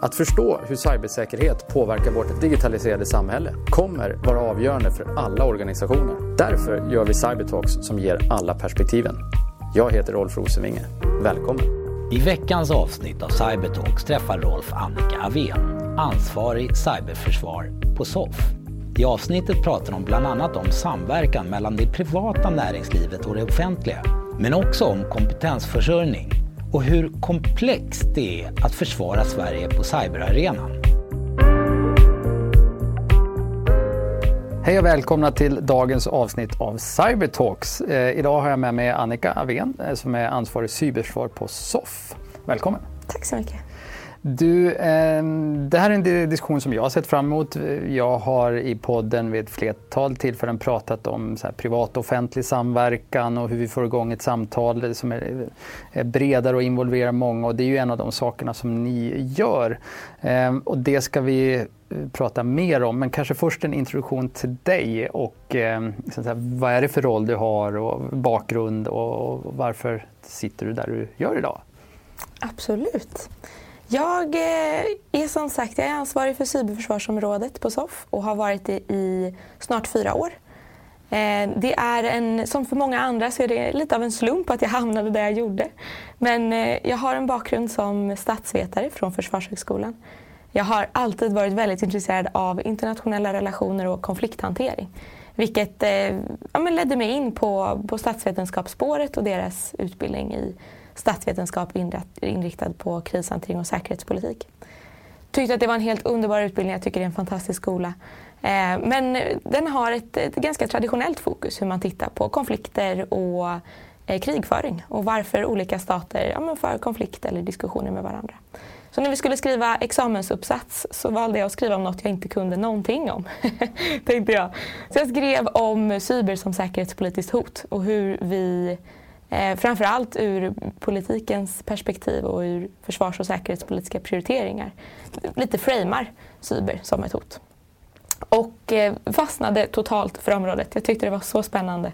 Att förstå hur cybersäkerhet påverkar vårt digitaliserade samhälle kommer vara avgörande för alla organisationer. Därför gör vi Cybertalks som ger alla perspektiven. Jag heter Rolf Rosenvinge. Välkommen! I veckans avsnitt av Cybertalks träffar Rolf Annika Avén, ansvarig cyberförsvar på SOFF. I avsnittet pratar de bland annat om samverkan mellan det privata näringslivet och det offentliga, men också om kompetensförsörjning och hur komplext det är att försvara Sverige på cyberarenan. Hej och välkomna till dagens avsnitt av Cybertalks. Eh, idag har jag med mig Annika Avén eh, som är ansvarig cyberförsvar på SOFF. Välkommen! Tack så mycket. Du, eh, det här är en diskussion som jag har sett fram emot. Jag har i podden vid ett flertal tillfällen pratat om så privat och offentlig samverkan och hur vi får igång ett samtal som är, är bredare och involverar många. Och det är ju en av de sakerna som ni gör. Eh, och det ska vi eh, prata mer om, men kanske först en introduktion till dig och eh, liksom vad är det för roll du har och bakgrund och, och varför sitter du där du gör idag? Absolut. Jag eh, är som sagt jag är ansvarig för cyberförsvarsområdet på SOFF och har varit det i snart fyra år. Eh, det är en, som för många andra så är det lite av en slump att jag hamnade där jag gjorde. Men eh, jag har en bakgrund som statsvetare från Försvarshögskolan. Jag har alltid varit väldigt intresserad av internationella relationer och konflikthantering. Vilket ja, ledde mig in på, på statsvetenskapsspåret och deras utbildning i statsvetenskap inriktad på krishantering och säkerhetspolitik. Tyckte att det var en helt underbar utbildning. Jag tycker det är en fantastisk skola. Eh, men den har ett, ett ganska traditionellt fokus hur man tittar på konflikter och eh, krigföring och varför olika stater ja, för konflikt eller diskussioner med varandra. Så när vi skulle skriva examensuppsats så valde jag att skriva om något jag inte kunde någonting om. tänkte jag. Så jag skrev om cyber som säkerhetspolitiskt hot och hur vi Eh, framförallt ur politikens perspektiv och ur försvars och säkerhetspolitiska prioriteringar. Lite framar cyber som ett hot. Och eh, fastnade totalt för området. Jag tyckte det var så spännande.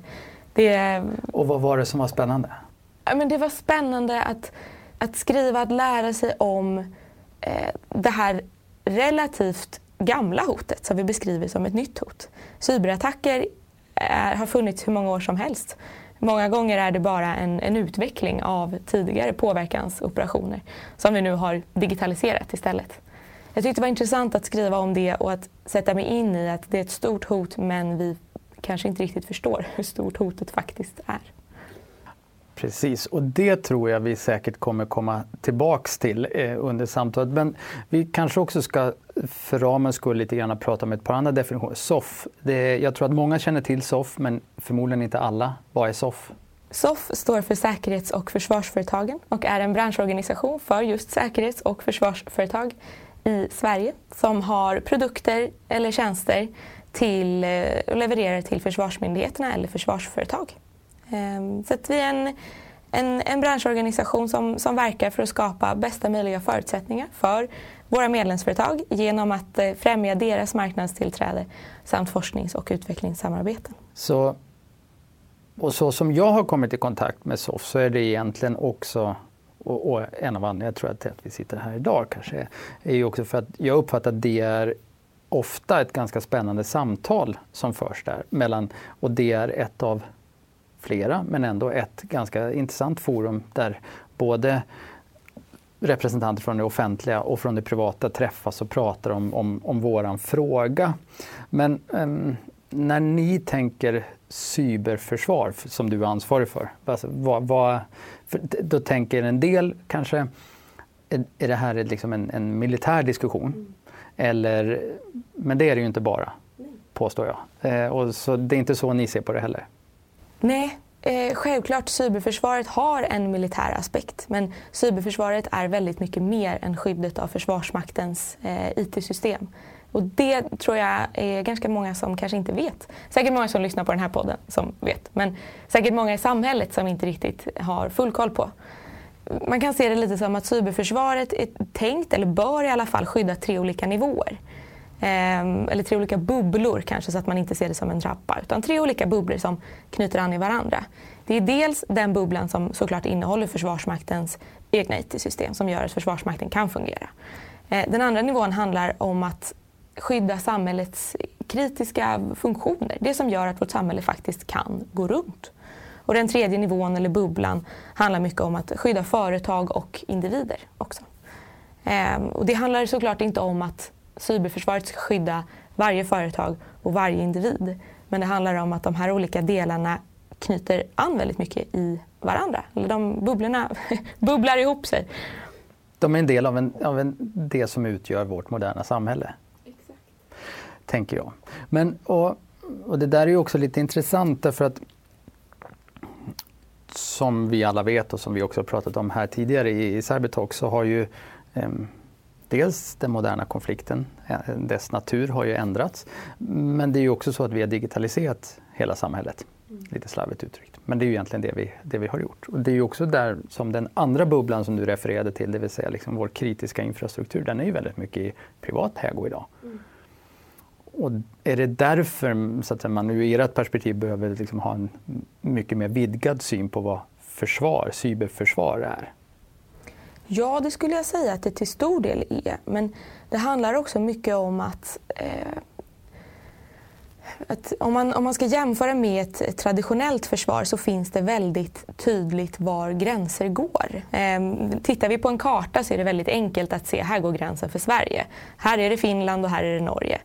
Det, och vad var det som var spännande? men det var spännande att, att skriva, att lära sig om eh, det här relativt gamla hotet som vi beskriver som ett nytt hot. Cyberattacker är, har funnits hur många år som helst. Många gånger är det bara en, en utveckling av tidigare påverkansoperationer som vi nu har digitaliserat istället. Jag tyckte det var intressant att skriva om det och att sätta mig in i att det är ett stort hot men vi kanske inte riktigt förstår hur stort hotet faktiskt är. Precis, och det tror jag vi säkert kommer komma tillbaks till eh, under samtalet. Men vi kanske också ska för ramens skull lite grann prata om ett par andra definitioner. SOF, det, jag tror att många känner till SOF men förmodligen inte alla. Vad är SOF? SOF står för Säkerhets och försvarsföretagen och är en branschorganisation för just säkerhets och försvarsföretag i Sverige som har produkter eller tjänster till, eh, och levererar till försvarsmyndigheterna eller försvarsföretag. Ehm, så att vi är en, en, en branschorganisation som, som verkar för att skapa bästa möjliga förutsättningar för våra medlemsföretag genom att eh, främja deras marknadstillträde samt forsknings och utvecklingssamarbeten. Så, och så som jag har kommit i kontakt med SOF så är det egentligen också och, och en av anledningarna tror jag till att vi sitter här idag kanske är ju också för att jag uppfattar att det är ofta ett ganska spännande samtal som förs där mellan och det är ett av flera, men ändå ett ganska intressant forum där både representanter från det offentliga och från det privata träffas och pratar om, om, om våran fråga. Men um, när ni tänker cyberförsvar som du är ansvarig för, alltså, vad, vad, för då tänker en del kanske, är, är det här liksom en, en militär diskussion? Mm. Eller, men det är det ju inte bara, påstår jag. Eh, och så det är inte så ni ser på det heller? Nej, eh, självklart cyberförsvaret har en militär aspekt men cyberförsvaret är väldigt mycket mer än skyddet av Försvarsmaktens eh, IT-system. Och det tror jag är ganska många som kanske inte vet. Säkert många som lyssnar på den här podden som vet. Men säkert många i samhället som inte riktigt har full koll på. Man kan se det lite som att cyberförsvaret är tänkt, eller bör i alla fall, skydda tre olika nivåer. Ehm, eller tre olika bubblor kanske så att man inte ser det som en trappa. Utan tre olika bubblor som knyter an i varandra. Det är dels den bubblan som såklart innehåller Försvarsmaktens egna IT-system som gör att Försvarsmakten kan fungera. Eh, den andra nivån handlar om att skydda samhällets kritiska funktioner. Det som gör att vårt samhälle faktiskt kan gå runt. Och den tredje nivån, eller bubblan, handlar mycket om att skydda företag och individer också. Ehm, och det handlar såklart inte om att cyberförsvaret ska skydda varje företag och varje individ. Men det handlar om att de här olika delarna knyter an väldigt mycket i varandra. Eller de bubblorna bubblar ihop sig. De är en del av, en, av en, det som utgör vårt moderna samhälle. Exakt. Tänker jag. Men, och, och det där är ju också lite intressant därför att som vi alla vet och som vi också pratat om här tidigare i, i Cybertalk så har ju eh, dels den moderna konflikten, eh, dess natur har ju ändrats. Men det är ju också så att vi har digitaliserat hela samhället. Lite slarvigt uttryckt. Men det är ju egentligen det vi, det vi har gjort. Och det är ju också där som den andra bubblan som du refererade till, det vill säga liksom vår kritiska infrastruktur, den är ju väldigt mycket i privat ägo idag. Mm. Och är det därför så att man ur ert perspektiv behöver liksom ha en mycket mer vidgad syn på vad försvar, cyberförsvar är? Ja, det skulle jag säga att det till stor del är. Men det handlar också mycket om att, eh, att om, man, om man ska jämföra med ett traditionellt försvar så finns det väldigt tydligt var gränser går. Eh, tittar vi på en karta så är det väldigt enkelt att se här går gränsen för Sverige. Här är det Finland och här är det Norge.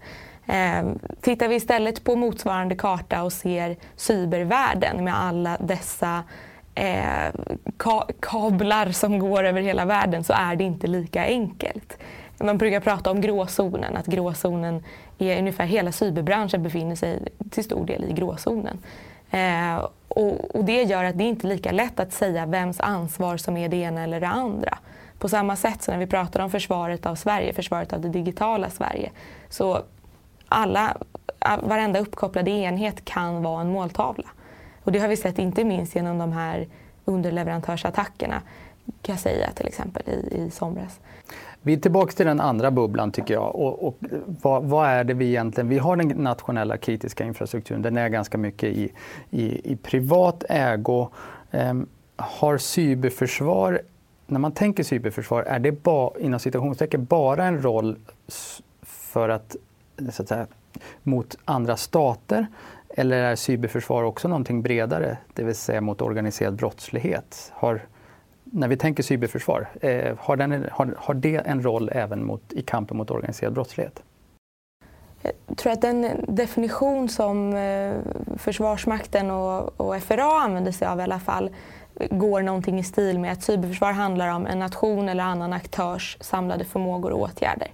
Eh, tittar vi istället på motsvarande karta och ser cybervärlden med alla dessa eh, ka kablar som går över hela världen så är det inte lika enkelt. Man brukar prata om gråzonen, att gråzonen är ungefär hela cyberbranschen befinner sig till stor del i gråzonen. Eh, och, och, det gör att det inte är lika lätt att säga vems ansvar som är det ena eller det andra. På samma sätt som när vi pratar om försvaret av Sverige, försvaret av det digitala Sverige, så alla, varenda uppkopplad enhet kan vara en måltavla. Och det har vi sett inte minst genom de här underleverantörsattackerna kan jag säga till exempel i, i somras. Vi är tillbaka till den andra bubblan tycker jag. Och, och vad, vad, är det vi egentligen... Vi har den nationella kritiska infrastrukturen. Den är ganska mycket i, i, i privat ägo. Ehm, har cyberförsvar, när man tänker cyberförsvar, är det ba, inom citationstecken bara en roll för att, så att säga, mot andra stater? Eller är cyberförsvar också någonting bredare, det vill säga mot organiserad brottslighet? Har, när vi tänker cyberförsvar, eh, har, den, har, har det en roll även mot, i kampen mot organiserad brottslighet? Jag tror att den definition som eh, Försvarsmakten och, och FRA använder sig av i alla fall går någonting i stil med att cyberförsvar handlar om en nation eller annan aktörs samlade förmågor och åtgärder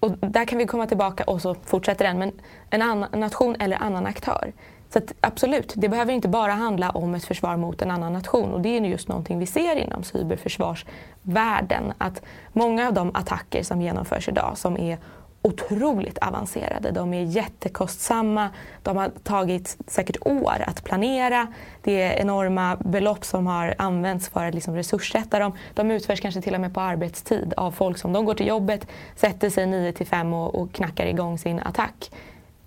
och där kan vi komma tillbaka och så fortsätter den. Men en annan nation eller annan aktör. Så absolut, det behöver inte bara handla om ett försvar mot en annan nation. Och det är just någonting vi ser inom cyberförsvarsvärlden. Att många av de attacker som genomförs idag som är otroligt avancerade. De är jättekostsamma. De har tagit säkert år att planera. Det är enorma belopp som har använts för att liksom resurssätta dem. De utförs kanske till och med på arbetstid av folk som de går till jobbet, sätter sig 9 till 5 och, och knackar igång sin attack.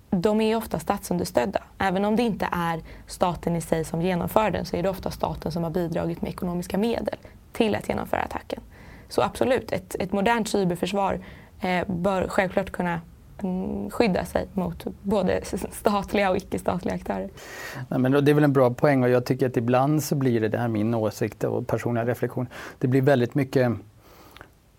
De är ofta statsunderstödda. Även om det inte är staten i sig som genomför den så är det ofta staten som har bidragit med ekonomiska medel till att genomföra attacken. Så absolut, ett, ett modernt cyberförsvar bör självklart kunna mm, skydda sig mot både statliga och icke-statliga aktörer. Nej, men det är väl en bra poäng och jag tycker att ibland så blir det, det här min åsikt och personliga reflektion, det blir väldigt mycket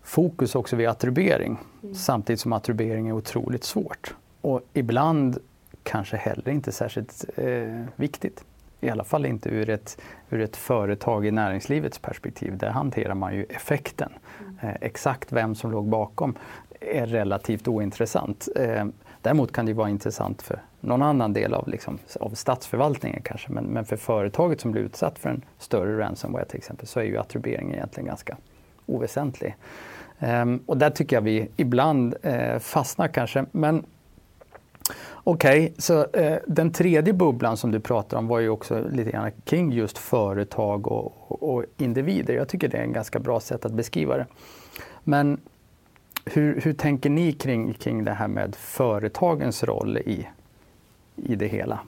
fokus också vid attribuering mm. samtidigt som attribuering är otroligt svårt. Och ibland kanske heller inte särskilt eh, viktigt. I alla fall inte ur ett, ur ett företag i näringslivets perspektiv. Där hanterar man ju effekten. Mm. Eh, exakt vem som låg bakom är relativt ointressant. Eh, däremot kan det vara intressant för någon annan del av, liksom, av statsförvaltningen kanske. Men, men, för företaget som blir utsatt för en större ransomware till exempel så är ju attribueringen egentligen ganska oväsentlig. Ehm, och där tycker jag vi ibland eh, fastnar kanske. Men Okej, okay, så eh, den tredje bubblan som du pratar om var ju också lite grann kring just företag och, och, och individer. Jag tycker det är en ganska bra sätt att beskriva det. Men hur, hur tänker ni kring, kring det här med företagens roll i, i det hela?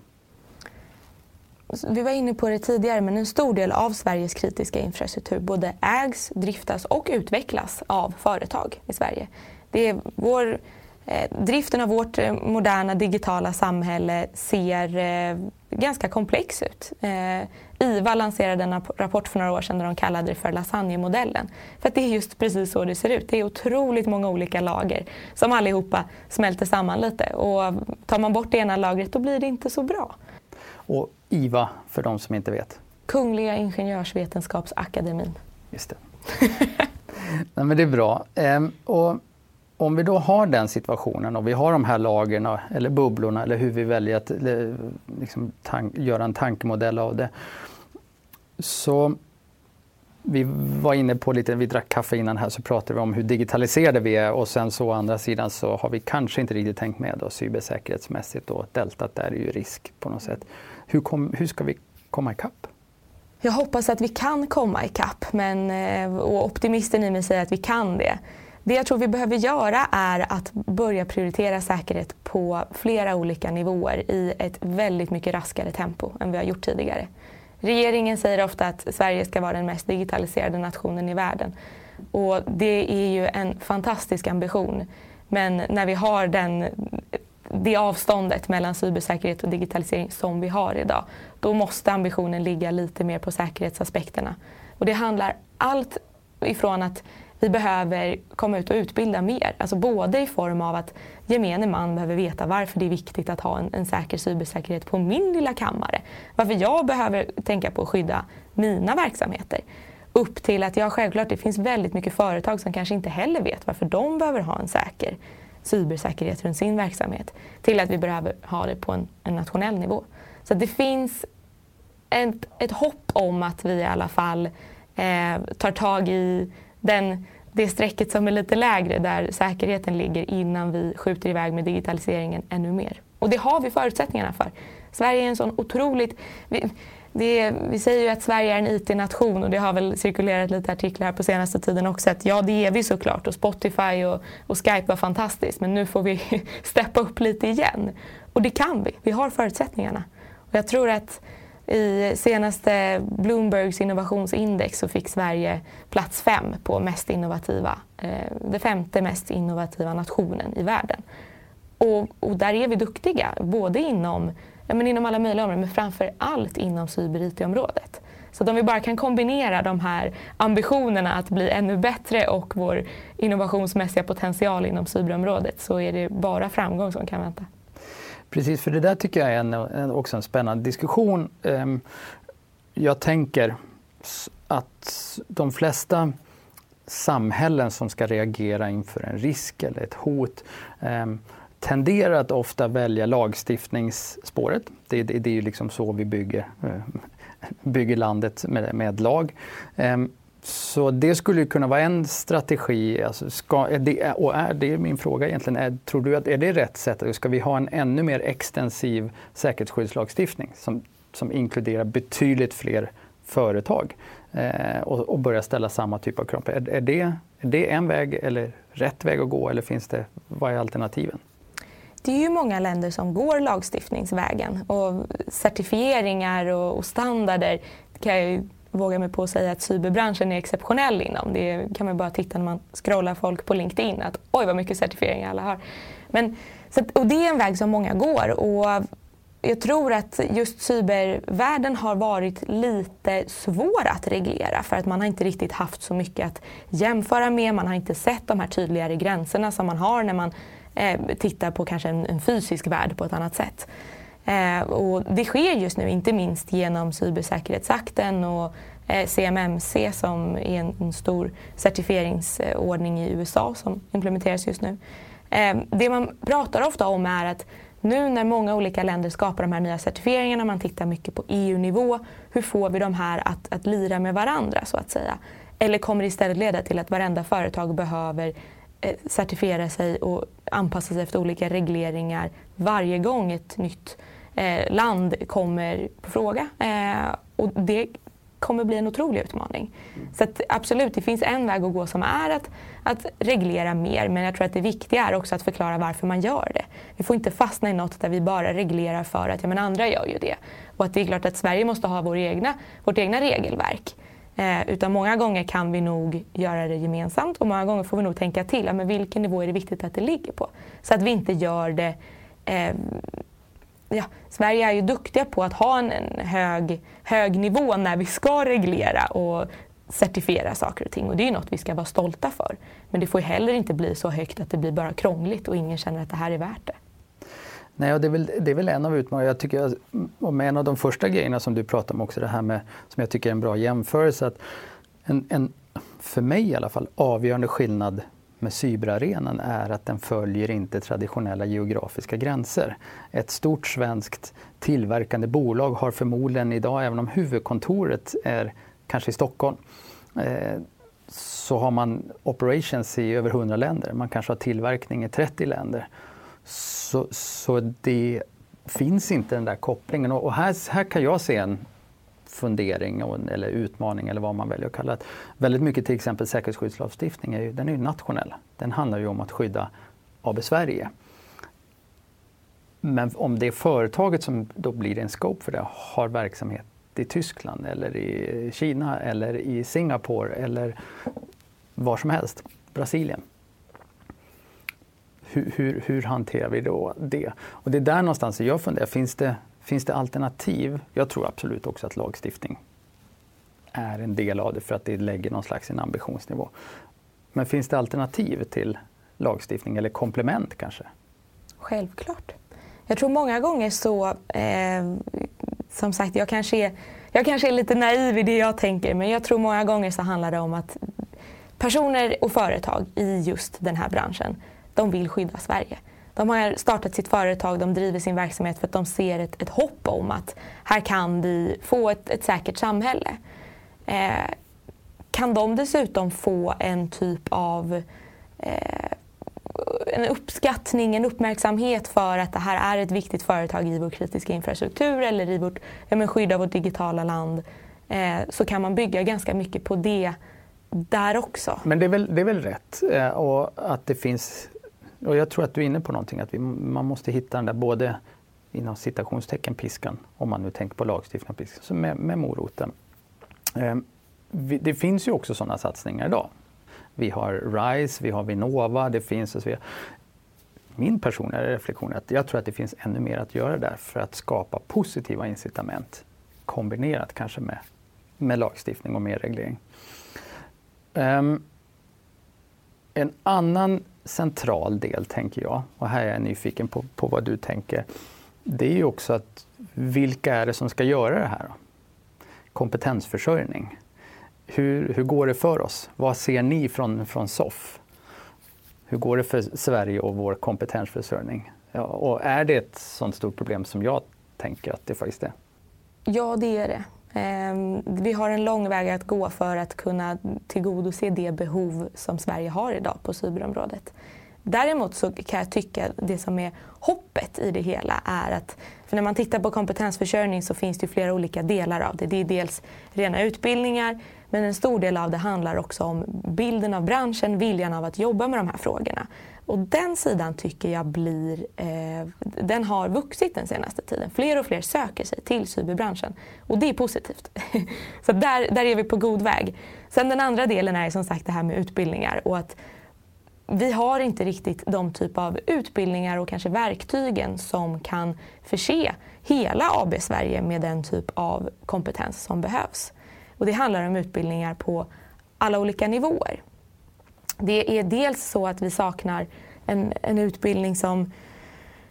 vi var inne på det tidigare, men en stor del av Sveriges kritiska infrastruktur både ägs, driftas och utvecklas av företag i Sverige. Det är vår, eh, driften av vårt eh, moderna digitala samhälle ser eh, ganska komplex ut. Eh, IVA lanserade en rapport för några år sedan där de kallade det för lasagnemodellen. För att det är just precis så det ser ut. Det är otroligt många olika lager som allihopa smälter samman lite. Och tar man bort det ena lagret då blir det inte så bra. Och IVA, för de som inte vet? Kungliga Ingenjörsvetenskapsakademin. Just det. Nej, men det är bra. Ehm, och om vi då har den situationen och vi har de här lagren eller bubblorna eller hur vi väljer att eh, liksom, göra en tankemodell av det. Så vi var inne på lite, vi drack kaffe innan här, så pratade vi om hur digitaliserade vi är och sen så å andra sidan så har vi kanske inte riktigt tänkt med då, cybersäkerhetsmässigt och deltat där är ju risk på något sätt. Hur, kom, hur ska vi komma ikapp? Jag hoppas att vi kan komma ikapp men, eh, och optimisten i mig säger att vi kan det. Det jag tror vi behöver göra är att börja prioritera säkerhet på flera olika nivåer i ett väldigt mycket raskare tempo än vi har gjort tidigare. Regeringen säger ofta att Sverige ska vara den mest digitaliserade nationen i världen. Och det är ju en fantastisk ambition. Men när vi har den, det avståndet mellan cybersäkerhet och digitalisering som vi har idag, då måste ambitionen ligga lite mer på säkerhetsaspekterna. Och det handlar allt ifrån att vi behöver komma ut och utbilda mer. Alltså både i form av att gemene man behöver veta varför det är viktigt att ha en, en säker cybersäkerhet på min lilla kammare. Varför jag behöver tänka på att skydda mina verksamheter. Upp till att ja, självklart det finns väldigt mycket företag som kanske inte heller vet varför de behöver ha en säker cybersäkerhet runt sin verksamhet. Till att vi behöver ha det på en, en nationell nivå. Så det finns ett, ett hopp om att vi i alla fall eh, tar tag i den, det strecket som är lite lägre där säkerheten ligger innan vi skjuter iväg med digitaliseringen ännu mer. Och det har vi förutsättningarna för. Sverige är en sån otroligt... Vi, det, vi säger ju att Sverige är en IT-nation och det har väl cirkulerat lite artiklar här på senaste tiden också att ja det är vi såklart och Spotify och, och Skype var fantastiskt men nu får vi steppa upp lite igen. Och det kan vi, vi har förutsättningarna. Och jag tror att i senaste Bloombergs innovationsindex så fick Sverige plats fem på mest innovativa, eh, det femte mest innovativa nationen i världen. Och, och där är vi duktiga, både inom, ja, men inom alla möjliga områden men framför allt inom cyber-IT-området. Så att om vi bara kan kombinera de här ambitionerna att bli ännu bättre och vår innovationsmässiga potential inom cyberområdet så är det bara framgång som kan vänta. Precis, för det där tycker jag är en, en, också en spännande diskussion. Ehm, jag tänker att de flesta samhällen som ska reagera inför en risk eller ett hot ehm, tenderar att ofta välja lagstiftningsspåret. Det, det, det är ju liksom så vi bygger, eh, bygger landet med, med lag. Ehm, så det skulle kunna vara en strategi. Alltså ska, är det, och är det min fråga egentligen, är, tror du att är det rätt sätt? Ska vi ha en ännu mer extensiv säkerhetsskyddslagstiftning som, som inkluderar betydligt fler företag eh, och, och börja ställa samma typ av krav? Är, är, det, är det en väg eller rätt väg att gå eller finns det, vad är alternativen? Det är ju många länder som går lagstiftningsvägen och certifieringar och, och standarder kan jag Vågar mig på att säga att cyberbranschen är exceptionell inom. Det kan man bara titta när man scrollar folk på LinkedIn. Att oj vad mycket certifieringar alla har. Men, så att, och det är en väg som många går. Och jag tror att just cybervärlden har varit lite svår att reglera för att man har inte riktigt haft så mycket att jämföra med. Man har inte sett de här tydligare gränserna som man har när man eh, tittar på kanske en, en fysisk värld på ett annat sätt. Eh, och det sker just nu, inte minst genom cybersäkerhetsakten och eh, CMMC som är en, en, stor certifieringsordning i USA som implementeras just nu. Eh, det man pratar ofta om är att nu när många olika länder skapar de här nya certifieringarna, man tittar mycket på EU-nivå, hur får vi de här att, att lira med varandra så att säga? Eller kommer det istället leda till att varenda företag behöver Eh, certifiera sig och anpassa sig efter olika regleringar varje gång ett nytt eh, land kommer på fråga. Eh, och det kommer bli en otrolig utmaning. Så att, absolut, det finns en väg att gå som är att, att reglera mer men jag tror att det viktiga är också att förklara varför man gör det. Vi får inte fastna i något där vi bara reglerar för att ja, men andra gör ju det. Och att det är klart att Sverige måste ha vår egna, vårt egna regelverk. Eh, utan många gånger kan vi nog göra det gemensamt och många gånger får vi nog tänka till. Ja, men vilken nivå är det viktigt att det ligger på? Så att vi inte gör det eh, ja, Sverige är ju duktiga på att ha en, en, hög, hög nivå när vi ska reglera och certifiera saker och ting. Och det är ju något vi ska vara stolta för. Men det får ju heller inte bli så högt att det blir bara krångligt och ingen känner att det här är värt det. Nej, och det, är väl, det är väl en av utmaningarna. Jag tycker, och med en av de första grejerna som du pratade om också, det här med, som jag tycker är en bra jämförelse, att en, en för mig i alla fall, avgörande skillnad med cyberarenan är att den följer inte traditionella geografiska gränser. Ett stort svenskt tillverkande bolag har förmodligen idag, även om huvudkontoret är kanske i Stockholm, eh, så har man operations i över 100 länder. Man kanske har tillverkning i 30 länder. Så, så det finns inte den där kopplingen. Och här, här kan jag se en fundering eller utmaning eller vad man väljer att kalla det. Väldigt mycket till exempel säkerhetsskyddslagstiftning är ju, den är ju nationell. Den handlar ju om att skydda AB Sverige. Men om det är företaget som då blir en scope för det har verksamhet i Tyskland eller i Kina eller i Singapore eller var som helst, Brasilien. Hur, hur, hur hanterar vi då det? Och det är där någonstans jag funderar, finns det Finns det alternativ? Jag tror absolut också att lagstiftning är en del av det för att det lägger någon slags en ambitionsnivå. Men finns det alternativ till lagstiftning eller komplement kanske? Självklart. Jag tror många gånger så, eh, som sagt, jag kanske, är, jag kanske är lite naiv i det jag tänker, men jag tror många gånger så handlar det om att personer och företag i just den här branschen, de vill skydda Sverige. De har startat sitt företag, de driver sin verksamhet för att de ser ett, ett hopp om att här kan vi få ett, ett säkert samhälle. Eh, kan de dessutom få en typ av eh, en uppskattning, en uppmärksamhet för att det här är ett viktigt företag i vår kritiska infrastruktur eller i vårt ja, skydd av vårt digitala land eh, så kan man bygga ganska mycket på det där också. Men det är väl, det är väl rätt eh, och att det finns och jag tror att du är inne på någonting, att vi, man måste hitta den där både inom citationstecken piskan, om man nu tänker på lagstiftning piskan, med, med moroten. Eh, vi, det finns ju också sådana satsningar idag. Vi har RISE, vi har Vinnova, det finns och så vidare. Min personliga reflektion är att jag tror att det finns ännu mer att göra där för att skapa positiva incitament kombinerat kanske med, med lagstiftning och mer reglering. Um, en annan central del, tänker jag, och här är jag nyfiken på, på vad du tänker, det är ju också att vilka är det som ska göra det här? Då? Kompetensförsörjning. Hur, hur går det för oss? Vad ser ni från, från SOFF? Hur går det för Sverige och vår kompetensförsörjning? Ja, och är det ett sådant stort problem som jag tänker att det faktiskt är? Ja, det är det. Ehm, vi har en lång väg att gå för att kunna tillgodose det behov som Sverige har idag på cyberområdet. Däremot så kan jag tycka att det som är hoppet i det hela är att för när man tittar på kompetensförsörjning så finns det flera olika delar av det. Det är dels rena utbildningar men en stor del av det handlar också om bilden av branschen, viljan av att jobba med de här frågorna. Och den sidan tycker jag blir, eh, den har vuxit den senaste tiden. Fler och fler söker sig till cyberbranschen och det är positivt. Så där, där är vi på god väg. Sen den andra delen är som sagt det här med utbildningar och att vi har inte riktigt de typ av utbildningar och kanske verktygen som kan förse hela AB Sverige med den typ av kompetens som behövs. Och det handlar om utbildningar på alla olika nivåer. Det är dels så att vi saknar en, en utbildning som,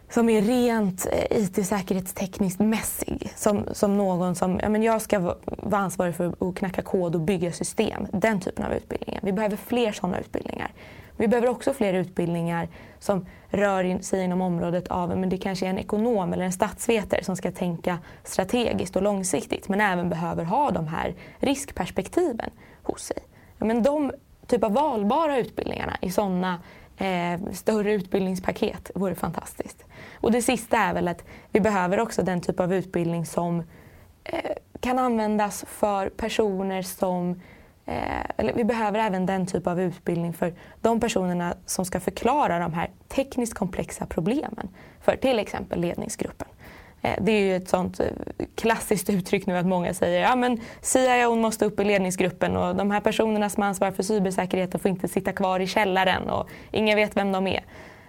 som är rent eh, IT-säkerhetstekniskt mässig. Som, som någon som, ja, men jag ska vara ansvarig för att knacka kod och bygga system. Den typen av utbildningar. Vi behöver fler sådana utbildningar. Vi behöver också fler utbildningar som rör sig inom området av, men det kanske är en ekonom eller en statsvetare som ska tänka strategiskt och långsiktigt men även behöver ha de här riskperspektiven hos sig. Men de typ av valbara utbildningarna i sådana eh, större utbildningspaket vore fantastiskt. Och det sista är väl att vi behöver också den typ av utbildning som eh, kan användas för personer som eh, Eh, eller vi behöver även den typ av utbildning för de personerna som ska förklara de här tekniskt komplexa problemen för till exempel ledningsgruppen. Eh, det är ju ett sånt eh, klassiskt uttryck nu att många säger ja men CIO måste upp i ledningsgruppen och de här personerna som ansvarar för cybersäkerheten får inte sitta kvar i källaren och ingen vet vem de är.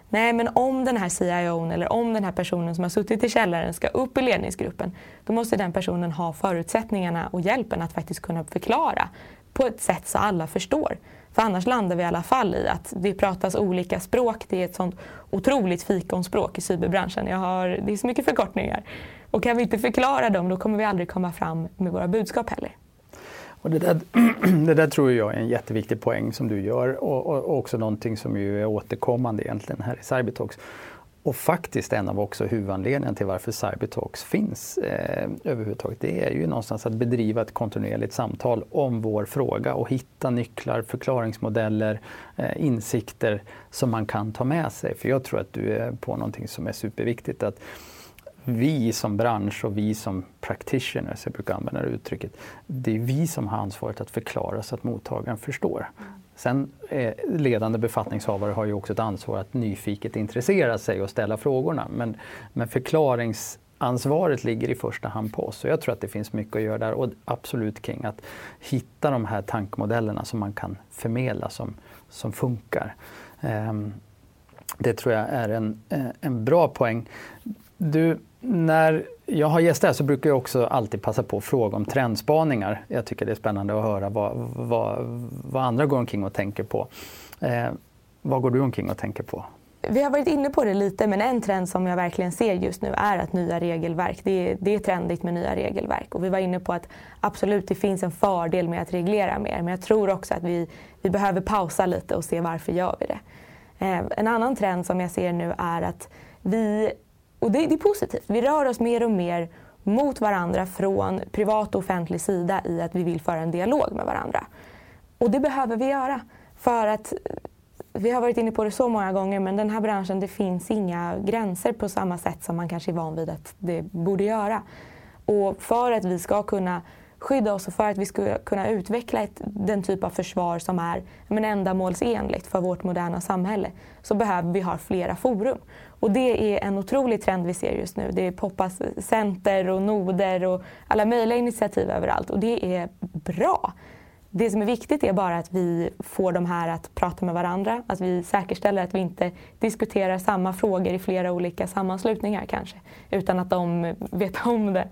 Nej, men om den här CIO eller om den här personen som har suttit i källaren ska upp i ledningsgruppen, då måste den personen ha förutsättningarna och hjälpen att faktiskt kunna förklara på ett sätt så alla förstår. För annars landar vi i alla fall i att det pratas olika språk. Det är ett sånt otroligt fikonspråk i cyberbranschen. Jag har, det är så mycket förkortningar. Och kan vi inte förklara dem då kommer vi aldrig komma fram med våra budskap heller. Och det, där, det där tror jag är en jätteviktig poäng som du gör och, och, och också någonting som ju är återkommande egentligen här i Cybertalks. Och faktiskt en av också huvudanledningarna till varför Cybertalks finns eh, överhuvudtaget, det är ju någonstans att bedriva ett kontinuerligt samtal om vår fråga och hitta nycklar, förklaringsmodeller, eh, insikter som man kan ta med sig. För jag tror att du är på någonting som är superviktigt. Att vi som bransch och vi som practitioners, jag brukar använda det uttrycket, det är vi som har ansvaret att förklara så att mottagaren förstår. Sen eh, ledande befattningshavare har ju också ett ansvar att nyfiket intressera sig och ställa frågorna. Men, men förklaringsansvaret ligger i första hand på oss. Och jag tror att det finns mycket att göra där och absolut kring att hitta de här tankmodellerna som man kan förmedla som, som funkar. Ehm, det tror jag är en, eh, en bra poäng. Du, när jag har gäster här så brukar jag också alltid passa på att fråga om trendspaningar. Jag tycker det är spännande att höra vad, vad, vad andra går omkring och tänker på. Eh, vad går du omkring och tänker på? Vi har varit inne på det lite, men en trend som jag verkligen ser just nu är att nya regelverk, det är, det är trendigt med nya regelverk. Och vi var inne på att absolut, det finns en fördel med att reglera mer, men jag tror också att vi, vi behöver pausa lite och se varför gör vi det. Eh, en annan trend som jag ser nu är att vi och det, det, är positivt. Vi rör oss mer och mer mot varandra från privat och offentlig sida i att vi vill föra en dialog med varandra. Och det behöver vi göra. För att eh, vi har varit inne på det så många gånger men den här branschen det finns inga gränser på samma sätt som man kanske är van vid att det borde göra. Och för att vi ska kunna skydda oss och för att vi ska kunna utveckla ett, den typ av försvar som är men, ändamålsenligt för vårt moderna samhälle så behöver vi ha flera forum. Och det är en otrolig trend vi ser just nu. Det poppas center och noder och alla möjliga initiativ överallt och det är bra. Det som är viktigt är bara att vi får de här att prata med varandra, att vi säkerställer att vi inte diskuterar samma frågor i flera olika sammanslutningar kanske, utan att de vet om det.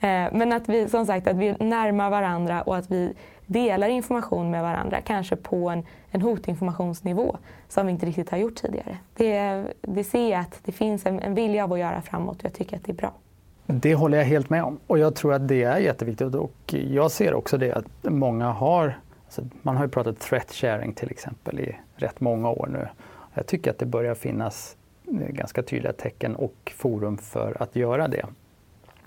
Eh, men att vi som sagt att vi närmar varandra och att vi delar information med varandra, kanske på en, en hotinformationsnivå som vi inte riktigt har gjort tidigare. Det, det ser jag att det finns en, en vilja av att göra framåt och jag tycker att det är bra. Det håller jag helt med om och jag tror att det är jätteviktigt och jag ser också det att många har, alltså man har ju pratat threat sharing till exempel i rätt många år nu. Jag tycker att det börjar finnas eh, ganska tydliga tecken och forum för att göra det.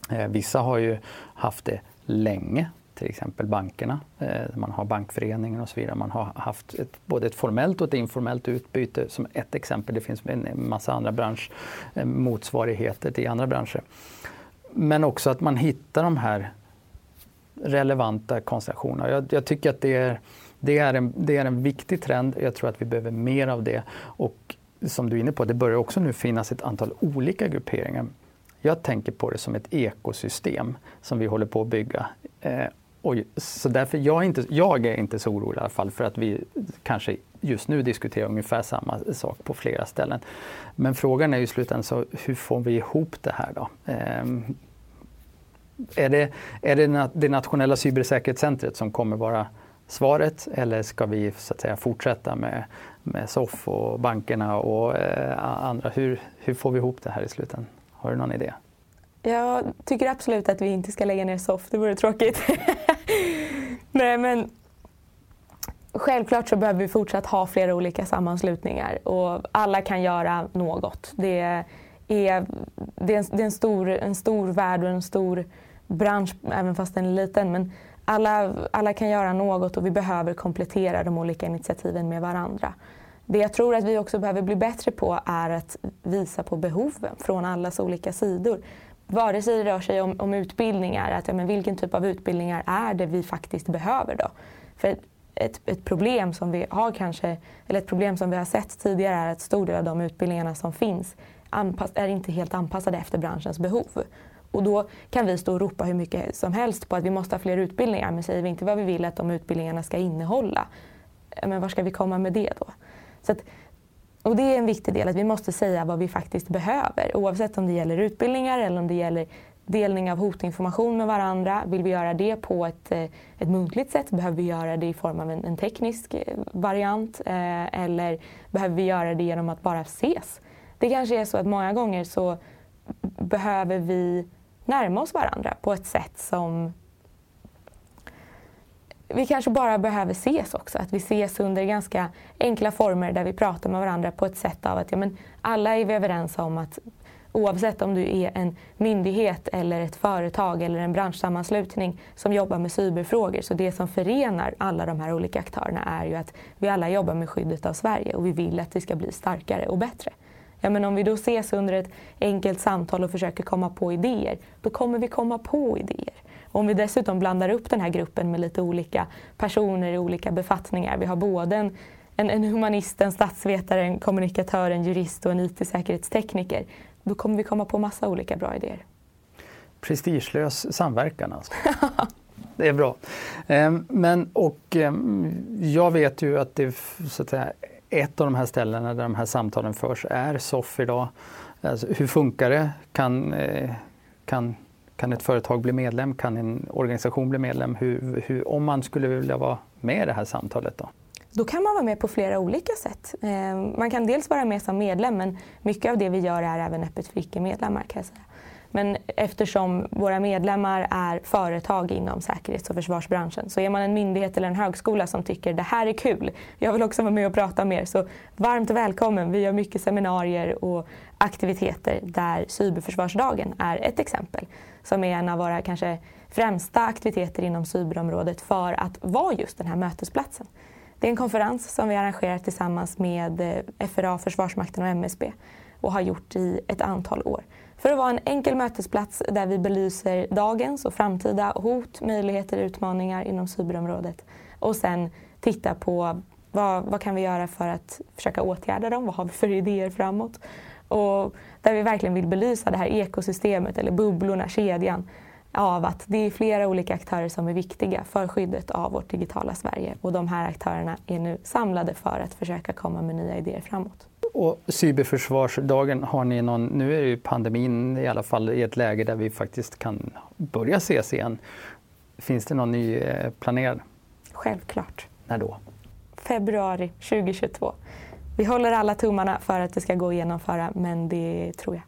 Eh, vissa har ju haft det länge, till exempel bankerna. Eh, man har bankföreningen och så vidare. Man har haft ett, både ett formellt och ett informellt utbyte som ett exempel. Det finns en massa andra bransch, eh, motsvarigheter till andra branscher. Men också att man hittar de här relevanta konstellationerna. Jag, jag tycker att det är, det, är en, det är en viktig trend. Jag tror att vi behöver mer av det. Och som du är inne på, det börjar också nu finnas ett antal olika grupperingar. Jag tänker på det som ett ekosystem som vi håller på att bygga. Eh, och så därför jag är, inte, jag är inte så orolig i alla fall för att vi kanske just nu diskuterar ungefär samma sak på flera ställen. Men frågan är ju i slutändan så hur får vi ihop det här då? Ehm, är det, är det det nationella cybersäkerhetscentret som kommer vara svaret eller ska vi så att säga, fortsätta med, med SOFF och bankerna och eh, andra? Hur, hur får vi ihop det här i slutändan? Har du någon idé? Jag tycker absolut att vi inte ska lägga ner SOFF, det vore tråkigt. Nej, men självklart så behöver vi fortsatt ha flera olika sammanslutningar och alla kan göra något. Det är, det är, en, det är en, stor, en stor värld och en stor bransch, även fast den är liten. Men alla, alla kan göra något och vi behöver komplettera de olika initiativen med varandra. Det jag tror att vi också behöver bli bättre på är att visa på behoven från allas olika sidor vare sig det rör sig om, om utbildningar, att, ja, men vilken typ av utbildningar är det vi faktiskt behöver då? För ett, ett, problem som vi har kanske, eller ett problem som vi har sett tidigare är att stor del av de utbildningarna som finns anpass, är inte helt anpassade efter branschens behov. Och då kan vi stå och ropa hur mycket som helst på att vi måste ha fler utbildningar men säger vi inte vad vi vill att de utbildningarna ska innehålla, men var ska vi komma med det då? Så att, och det är en viktig del, att vi måste säga vad vi faktiskt behöver oavsett om det gäller utbildningar eller om det gäller delning av hotinformation med varandra. Vill vi göra det på ett, eh, ett muntligt sätt? Behöver vi göra det i form av en, en teknisk eh, variant? Eh, eller behöver vi göra det genom att bara ses? Det kanske är så att många gånger så behöver vi närma oss varandra på ett sätt som vi kanske bara behöver ses också. Att vi ses under ganska enkla former där vi pratar med varandra på ett sätt av att ja, men alla är vi överens om att oavsett om du är en myndighet eller ett företag eller en branschsammanslutning som jobbar med cyberfrågor. Så det som förenar alla de här olika aktörerna är ju att vi alla jobbar med skyddet av Sverige och vi vill att det ska bli starkare och bättre. Ja, men om vi då ses under ett enkelt samtal och försöker komma på idéer, då kommer vi komma på idéer. Och om vi dessutom blandar upp den här gruppen med lite olika personer i olika befattningar. Vi har både en, en, en humanist, en statsvetare, en kommunikatör, en jurist och en IT-säkerhetstekniker. Då kommer vi komma på massa olika bra idéer. Prestigelös samverkan alltså. det är bra. Ehm, men och ehm, jag vet ju att det så att säga, ett av de här ställena där de här samtalen förs är SOFF idag. Alltså, hur funkar det? Kan, eh, kan, kan ett företag bli medlem? Kan en organisation bli medlem? Hur, hur, om man skulle vilja vara med i det här samtalet då? Då kan man vara med på flera olika sätt. Ehm, man kan dels vara med som medlem men mycket av det vi gör är även öppet för icke-medlemmar kan jag säga. Men eftersom våra medlemmar är företag inom säkerhets och försvarsbranschen så är man en myndighet eller en högskola som tycker det här är kul, jag vill också vara med och prata mer, så varmt välkommen. Vi gör mycket seminarier och aktiviteter där cyberförsvarsdagen är ett exempel som är en av våra kanske främsta aktiviteter inom cyberområdet för att vara just den här mötesplatsen. Det är en konferens som vi arrangerar tillsammans med eh, FRA, Försvarsmakten och MSB och har gjort i ett antal år. För att vara en enkel mötesplats där vi belyser dagens och framtida hot, möjligheter och utmaningar inom cyberområdet. Och sen titta på vad, vad kan vi göra för att försöka åtgärda dem? Vad har vi för idéer framåt? Och där vi verkligen vill belysa det här ekosystemet eller bubblorna, kedjan av att det är flera olika aktörer som är viktiga för skyddet av vårt digitala Sverige. Och de här aktörerna är nu samlade för att försöka komma med nya idéer framåt. Och cyberförsvarsdagen, har ni någon, nu är ju pandemin i alla fall i ett läge där vi faktiskt kan börja ses igen. Finns det någon ny eh, planerad? Självklart. När då? Februari 2022. Vi håller alla tummarna för att det ska gå att genomföra, men det tror jag.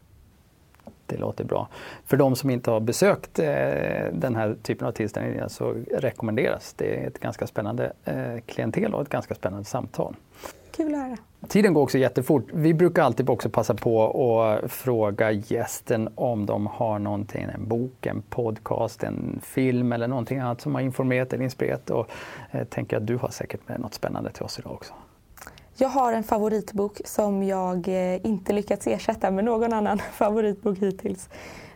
Det låter bra. För de som inte har besökt eh, den här typen av tillställningar så rekommenderas. Det är ett ganska spännande eh, klientel och ett ganska spännande samtal. Kul att höra. Tiden går också jättefort. Vi brukar alltid också passa på att fråga gästen om de har någonting, en bok, en podcast, en film eller någonting annat som har informerat eller inspirerat. Och jag eh, tänker att du har säkert med något spännande till oss idag också. Jag har en favoritbok som jag eh, inte lyckats ersätta med någon annan favoritbok hittills.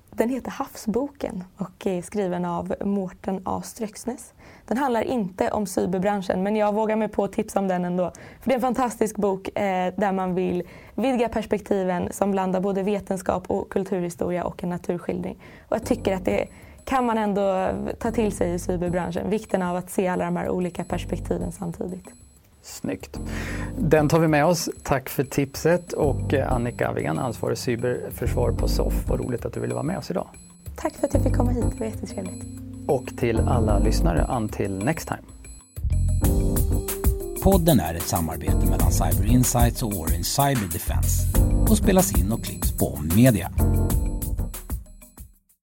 Den heter Havsboken och är skriven av Mårten A Ströksnäs. Den handlar inte om cyberbranschen men jag vågar mig på att tipsa om den ändå. För det är en fantastisk bok eh, där man vill vidga perspektiven som blandar både vetenskap och kulturhistoria och en naturskildring. Och jag tycker att det kan man ändå ta till sig i cyberbranschen. Vikten av att se alla de här olika perspektiven samtidigt. Snyggt. Den tar vi med oss. Tack för tipset och eh, Annika Avén, ansvarig cyberförsvar på SOFF. Vad roligt att du ville vara med oss idag. Tack för att jag fick komma hit. Det var jättetrevligt. Och till alla lyssnare, until next time. Podden är ett samarbete mellan Cyber Insights och Orange Cyber Defense och spelas in och klipps på Media.